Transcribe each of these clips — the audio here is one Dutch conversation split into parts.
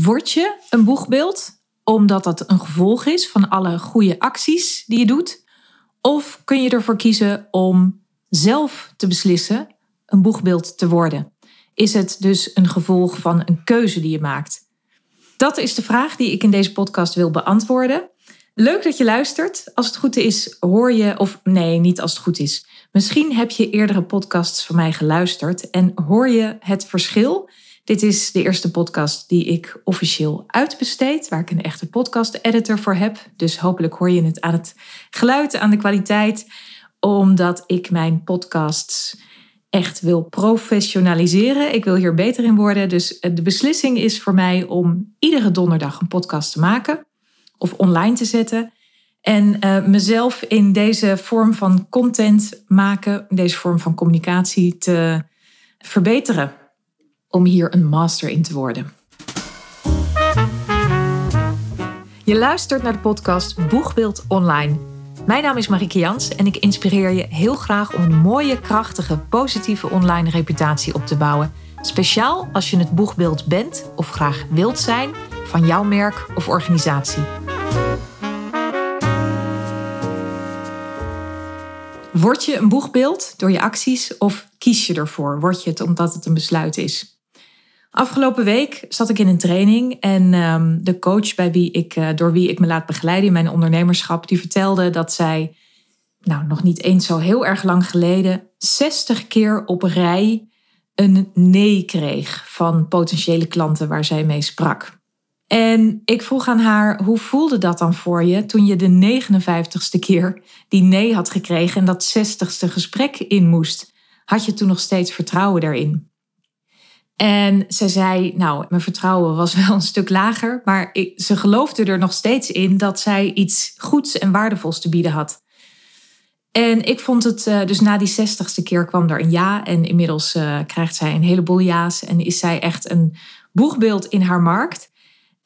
Word je een boegbeeld omdat dat een gevolg is van alle goede acties die je doet? Of kun je ervoor kiezen om zelf te beslissen een boegbeeld te worden? Is het dus een gevolg van een keuze die je maakt? Dat is de vraag die ik in deze podcast wil beantwoorden. Leuk dat je luistert. Als het goed is, hoor je, of nee, niet als het goed is. Misschien heb je eerdere podcasts van mij geluisterd en hoor je het verschil. Dit is de eerste podcast die ik officieel uitbesteed, waar ik een echte podcast-editor voor heb. Dus hopelijk hoor je het aan het geluid, aan de kwaliteit, omdat ik mijn podcasts echt wil professionaliseren. Ik wil hier beter in worden. Dus de beslissing is voor mij om iedere donderdag een podcast te maken of online te zetten. En uh, mezelf in deze vorm van content maken, deze vorm van communicatie te verbeteren. Om hier een master in te worden. Je luistert naar de podcast Boegbeeld Online. Mijn naam is Marieke Jans en ik inspireer je heel graag om een mooie, krachtige, positieve online reputatie op te bouwen. Speciaal als je het boegbeeld bent of graag wilt zijn van jouw merk of organisatie. Word je een boegbeeld door je acties of kies je ervoor? Word je het omdat het een besluit is? Afgelopen week zat ik in een training en um, de coach bij wie ik, uh, door wie ik me laat begeleiden in mijn ondernemerschap, die vertelde dat zij, nou nog niet eens zo heel erg lang geleden, 60 keer op rij een nee kreeg van potentiële klanten waar zij mee sprak. En ik vroeg aan haar, hoe voelde dat dan voor je toen je de 59ste keer die nee had gekregen en dat 60ste gesprek in moest? Had je toen nog steeds vertrouwen daarin? En ze zei, nou, mijn vertrouwen was wel een stuk lager, maar ik, ze geloofde er nog steeds in dat zij iets goeds en waardevols te bieden had. En ik vond het, uh, dus na die zestigste keer kwam er een ja en inmiddels uh, krijgt zij een heleboel ja's en is zij echt een boegbeeld in haar markt.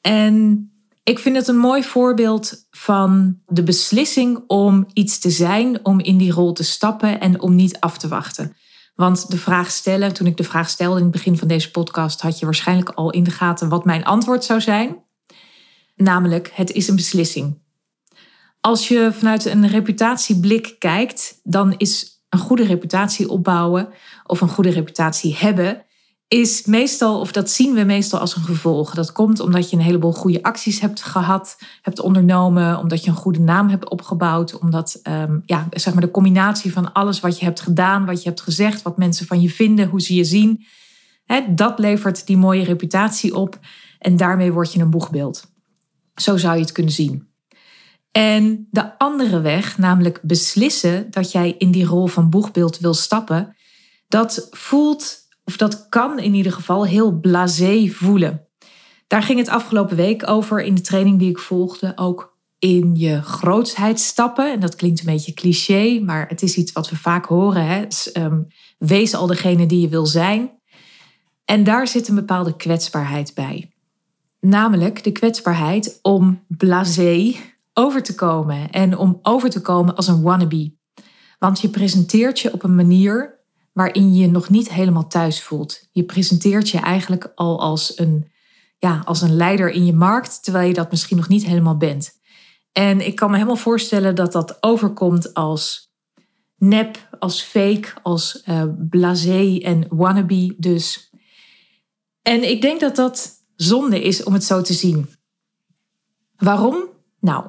En ik vind het een mooi voorbeeld van de beslissing om iets te zijn, om in die rol te stappen en om niet af te wachten. Want de vraag stellen, toen ik de vraag stelde in het begin van deze podcast, had je waarschijnlijk al in de gaten wat mijn antwoord zou zijn. Namelijk, het is een beslissing. Als je vanuit een reputatieblik kijkt, dan is een goede reputatie opbouwen of een goede reputatie hebben is meestal, of dat zien we meestal als een gevolg. Dat komt omdat je een heleboel goede acties hebt gehad, hebt ondernomen, omdat je een goede naam hebt opgebouwd, omdat um, ja, zeg maar de combinatie van alles wat je hebt gedaan, wat je hebt gezegd, wat mensen van je vinden, hoe ze je zien, hè, dat levert die mooie reputatie op en daarmee word je een boegbeeld. Zo zou je het kunnen zien. En de andere weg, namelijk beslissen dat jij in die rol van boegbeeld wil stappen, dat voelt of dat kan in ieder geval heel blasé voelen. Daar ging het afgelopen week over in de training die ik volgde. Ook in je grootsheid stappen. En dat klinkt een beetje cliché, maar het is iets wat we vaak horen. Hè? Ehm, wees al degene die je wil zijn. En daar zit een bepaalde kwetsbaarheid bij. Namelijk de kwetsbaarheid om blasé over te komen. En om over te komen als een wannabe. Want je presenteert je op een manier waarin je je nog niet helemaal thuis voelt. Je presenteert je eigenlijk al als een, ja, als een leider in je markt, terwijl je dat misschien nog niet helemaal bent. En ik kan me helemaal voorstellen dat dat overkomt als nep, als fake, als uh, blasé en wannabe dus. En ik denk dat dat zonde is om het zo te zien. Waarom? Nou,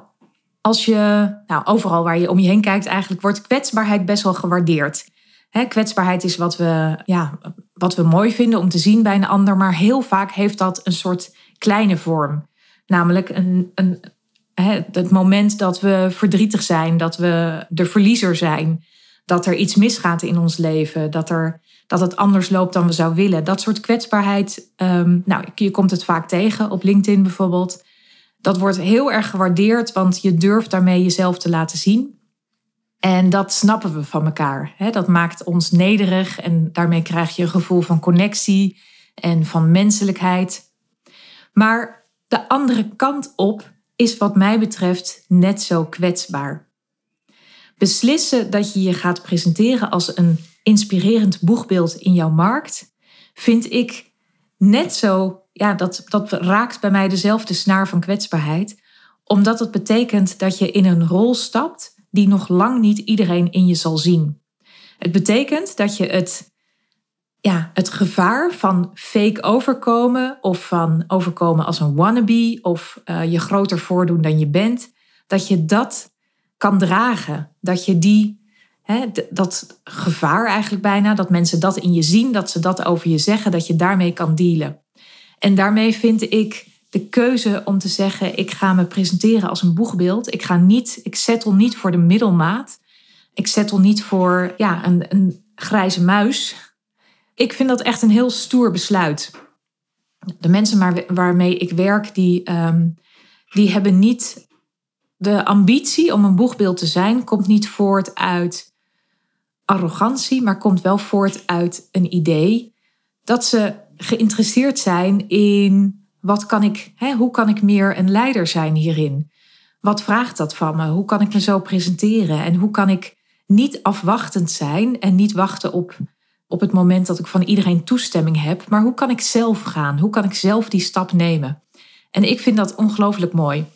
als je, nou, overal waar je om je heen kijkt, eigenlijk wordt kwetsbaarheid best wel gewaardeerd kwetsbaarheid is wat we, ja, wat we mooi vinden om te zien bij een ander, maar heel vaak heeft dat een soort kleine vorm. Namelijk een, een, het moment dat we verdrietig zijn, dat we de verliezer zijn, dat er iets misgaat in ons leven, dat, er, dat het anders loopt dan we zouden willen. Dat soort kwetsbaarheid, um, nou, je komt het vaak tegen op LinkedIn bijvoorbeeld. Dat wordt heel erg gewaardeerd, want je durft daarmee jezelf te laten zien. En dat snappen we van elkaar. Dat maakt ons nederig en daarmee krijg je een gevoel van connectie en van menselijkheid. Maar de andere kant op is wat mij betreft net zo kwetsbaar. Beslissen dat je je gaat presenteren als een inspirerend boegbeeld in jouw markt, vind ik net zo ja, dat, dat raakt bij mij dezelfde snaar van kwetsbaarheid. Omdat het betekent dat je in een rol stapt die nog lang niet iedereen in je zal zien. Het betekent dat je het, ja, het gevaar van fake overkomen of van overkomen als een wannabe of uh, je groter voordoen dan je bent, dat je dat kan dragen. Dat je die, hè, dat gevaar eigenlijk bijna, dat mensen dat in je zien, dat ze dat over je zeggen, dat je daarmee kan dealen. En daarmee vind ik de keuze om te zeggen: ik ga me presenteren als een boegbeeld. Ik ga niet, ik settle niet voor de middelmaat. Ik settle niet voor ja, een, een grijze muis. Ik vind dat echt een heel stoer besluit. De mensen waarmee ik werk, die, um, die hebben niet de ambitie om een boegbeeld te zijn, komt niet voort uit arrogantie, maar komt wel voort uit een idee dat ze geïnteresseerd zijn in wat kan ik, hè, hoe kan ik meer een leider zijn hierin? Wat vraagt dat van me? Hoe kan ik me zo presenteren? En hoe kan ik niet afwachtend zijn en niet wachten op, op het moment dat ik van iedereen toestemming heb, maar hoe kan ik zelf gaan? Hoe kan ik zelf die stap nemen? En ik vind dat ongelooflijk mooi.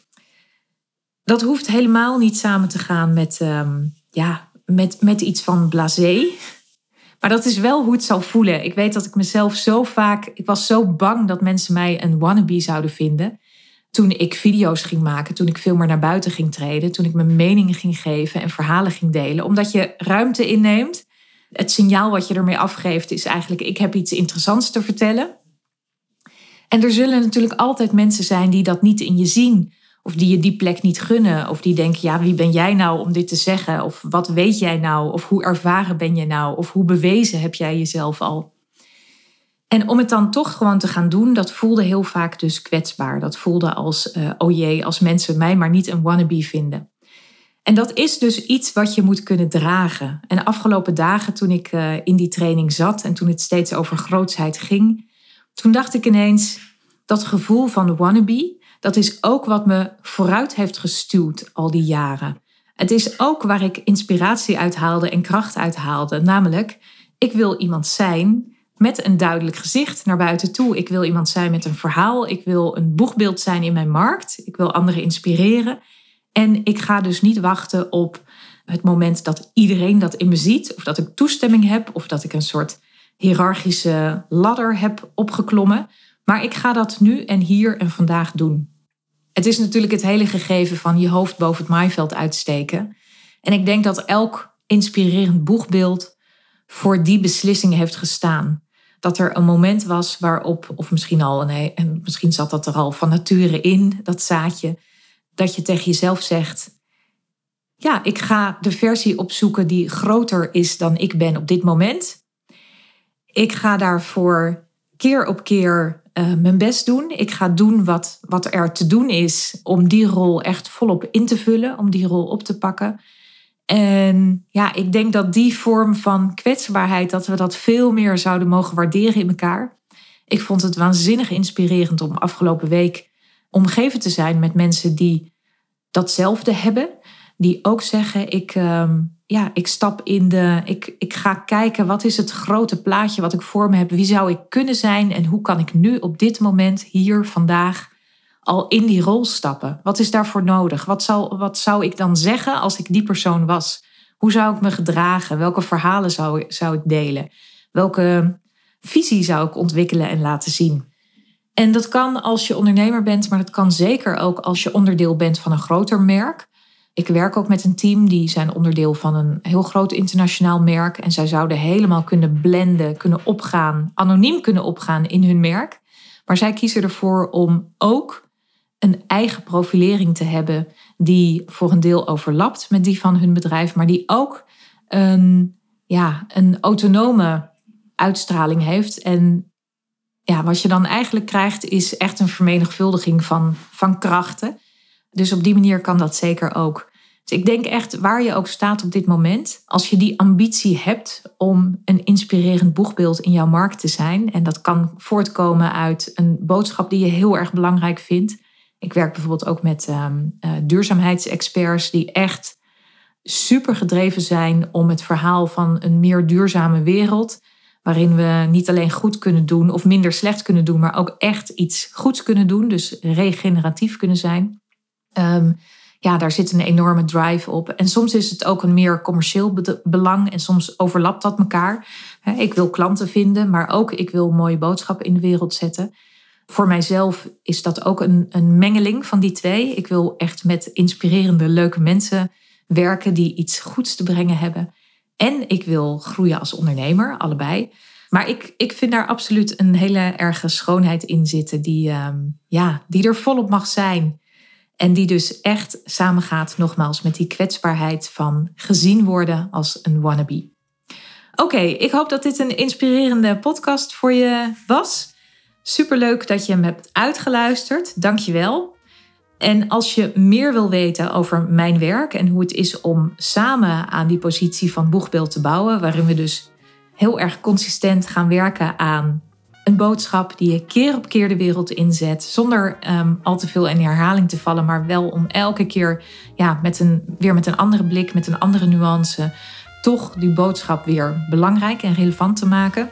Dat hoeft helemaal niet samen te gaan met, um, ja, met, met iets van blasé. Maar dat is wel hoe het zal voelen. Ik weet dat ik mezelf zo vaak. Ik was zo bang dat mensen mij een wannabe zouden vinden. Toen ik video's ging maken, toen ik veel meer naar buiten ging treden, toen ik mijn meningen ging geven en verhalen ging delen. Omdat je ruimte inneemt. Het signaal wat je ermee afgeeft is eigenlijk: ik heb iets interessants te vertellen. En er zullen natuurlijk altijd mensen zijn die dat niet in je zien. Of die je die plek niet gunnen. Of die denken, ja, wie ben jij nou om dit te zeggen? Of wat weet jij nou? Of hoe ervaren ben je nou? Of hoe bewezen heb jij jezelf al? En om het dan toch gewoon te gaan doen, dat voelde heel vaak dus kwetsbaar. Dat voelde als, uh, oh jee, als mensen mij maar niet een wannabe vinden. En dat is dus iets wat je moet kunnen dragen. En de afgelopen dagen toen ik uh, in die training zat en toen het steeds over grootsheid ging, toen dacht ik ineens, dat gevoel van wannabe, dat is ook wat me vooruit heeft gestuurd al die jaren. Het is ook waar ik inspiratie uit haalde en kracht uit haalde. Namelijk, ik wil iemand zijn met een duidelijk gezicht naar buiten toe. Ik wil iemand zijn met een verhaal. Ik wil een boegbeeld zijn in mijn markt. Ik wil anderen inspireren. En ik ga dus niet wachten op het moment dat iedereen dat in me ziet. Of dat ik toestemming heb. Of dat ik een soort hiërarchische ladder heb opgeklommen. Maar ik ga dat nu en hier en vandaag doen. Het is natuurlijk het hele gegeven van je hoofd boven het maaiveld uitsteken. En ik denk dat elk inspirerend boegbeeld voor die beslissing heeft gestaan. Dat er een moment was waarop, of misschien al, nee, en misschien zat dat er al van nature in, dat zaadje, dat je tegen jezelf zegt: Ja, ik ga de versie opzoeken die groter is dan ik ben op dit moment. Ik ga daarvoor keer op keer uh, mijn best doen. Ik ga doen wat, wat er te doen is om die rol echt volop in te vullen, om die rol op te pakken. En ja, ik denk dat die vorm van kwetsbaarheid, dat we dat veel meer zouden mogen waarderen in elkaar. Ik vond het waanzinnig inspirerend om afgelopen week omgeven te zijn met mensen die datzelfde hebben. Die ook zeggen, ik, uh, ja, ik stap in de. Ik, ik ga kijken wat is het grote plaatje wat ik voor me heb. Wie zou ik kunnen zijn en hoe kan ik nu op dit moment, hier, vandaag, al in die rol stappen? Wat is daarvoor nodig? Wat zou, wat zou ik dan zeggen als ik die persoon was? Hoe zou ik me gedragen? Welke verhalen zou, zou ik delen? Welke visie zou ik ontwikkelen en laten zien? En dat kan als je ondernemer bent, maar dat kan zeker ook als je onderdeel bent van een groter merk. Ik werk ook met een team die zijn onderdeel van een heel groot internationaal merk. En zij zouden helemaal kunnen blenden, kunnen opgaan, anoniem kunnen opgaan in hun merk. Maar zij kiezen ervoor om ook een eigen profilering te hebben die voor een deel overlapt met die van hun bedrijf, maar die ook een, ja, een autonome uitstraling heeft. En ja, wat je dan eigenlijk krijgt is echt een vermenigvuldiging van, van krachten. Dus op die manier kan dat zeker ook. Dus ik denk echt, waar je ook staat op dit moment, als je die ambitie hebt om een inspirerend boegbeeld in jouw markt te zijn, en dat kan voortkomen uit een boodschap die je heel erg belangrijk vindt. Ik werk bijvoorbeeld ook met um, uh, duurzaamheidsexperts die echt super gedreven zijn om het verhaal van een meer duurzame wereld Waarin we niet alleen goed kunnen doen of minder slecht kunnen doen, maar ook echt iets goeds kunnen doen. Dus regeneratief kunnen zijn. Um, ja, daar zit een enorme drive op. En soms is het ook een meer commercieel belang en soms overlapt dat elkaar. Ik wil klanten vinden, maar ook ik wil mooie boodschappen in de wereld zetten. Voor mijzelf is dat ook een, een mengeling van die twee. Ik wil echt met inspirerende, leuke mensen werken die iets goeds te brengen hebben. En ik wil groeien als ondernemer, allebei. Maar ik, ik vind daar absoluut een hele erge schoonheid in zitten, die, um, ja, die er volop mag zijn. En die dus echt samengaat, nogmaals, met die kwetsbaarheid van gezien worden als een wannabe. Oké, ik hoop dat dit een inspirerende podcast voor je was. Superleuk dat je hem hebt uitgeluisterd. Dank je wel. En als je meer wil weten over mijn werk en hoe het is om samen aan die positie van boegbeeld te bouwen, waarin we dus heel erg consistent gaan werken aan een boodschap die je keer op keer de wereld inzet. Zonder um, al te veel in herhaling te vallen, maar wel om elke keer ja, met een, weer met een andere blik, met een andere nuance, toch die boodschap weer belangrijk en relevant te maken.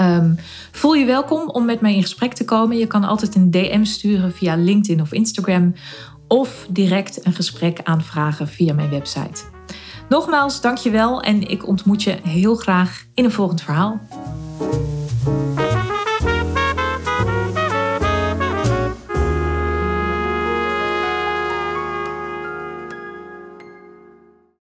Um, voel je welkom om met mij in gesprek te komen. Je kan altijd een DM sturen via LinkedIn of Instagram. Of direct een gesprek aanvragen via mijn website. Nogmaals, dankjewel en ik ontmoet je heel graag in een volgend verhaal.